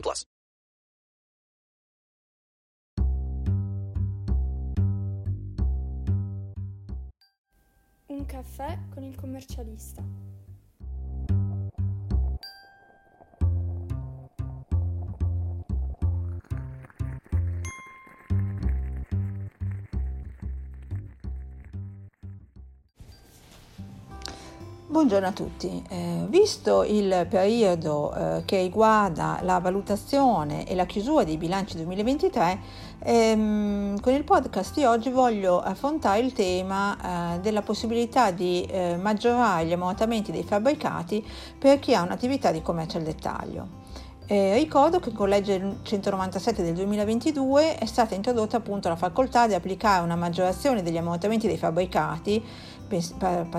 plus. Un caffè con il commercialista. Buongiorno a tutti, eh, visto il periodo eh, che riguarda la valutazione e la chiusura dei bilanci 2023, ehm, con il podcast di oggi voglio affrontare il tema eh, della possibilità di eh, maggiorare gli ammortamenti dei fabbricati per chi ha un'attività di commercio al dettaglio. Eh, ricordo che con legge 197 del 2022 è stata introdotta appunto la facoltà di applicare una maggiorazione degli ammortamenti dei fabbricati,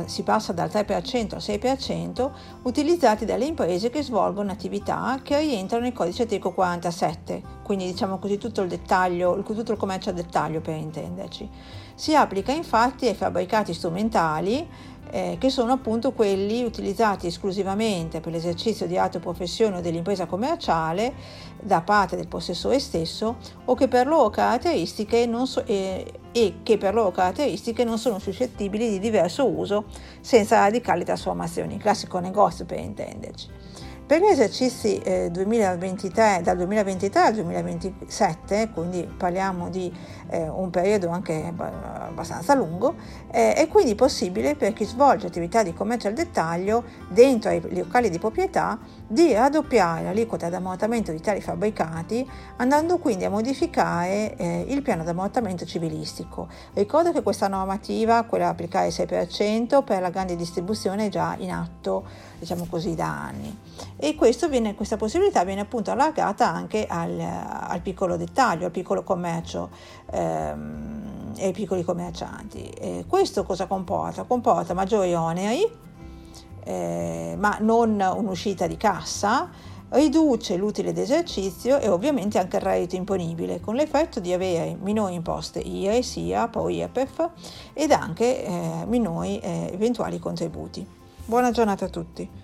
si passa dal 3% al 6%, utilizzati dalle imprese che svolgono attività che rientrano nel codice TECO 47, quindi diciamo così tutto il dettaglio, tutto il commercio al dettaglio per intenderci. Si applica infatti ai fabbricati strumentali eh, che sono appunto quelli utilizzati esclusivamente per l'esercizio di altre professioni o dell'impresa commerciale da parte del possessore stesso o che per loro caratteristiche non so, eh, e che per loro caratteristiche non sono suscettibili di diverso uso senza radicali trasformazioni, classico negozio per intenderci. Per gli esercizi eh, 2023, dal 2023 al 2027, quindi parliamo di eh, un periodo anche abbastanza lungo, eh, è quindi possibile per chi svolge attività di commercio al dettaglio dentro i locali di proprietà di raddoppiare l'aliquota d'ammortamento di tali fabbricati, andando quindi a modificare eh, il piano d'ammortamento civilistico. Ricordo che questa normativa, quella applicare il 6% per la grande distribuzione, è già in atto, diciamo così, da anni e viene, questa possibilità viene appunto allargata anche al, al piccolo dettaglio, al piccolo commercio ehm, e ai piccoli commercianti. E questo cosa comporta? Comporta maggiori oneri, eh, ma non un'uscita di cassa, riduce l'utile d'esercizio e ovviamente anche il reddito imponibile, con l'effetto di avere minori imposte IRES, IAP o IRPEF ed anche eh, minori eh, eventuali contributi. Buona giornata a tutti.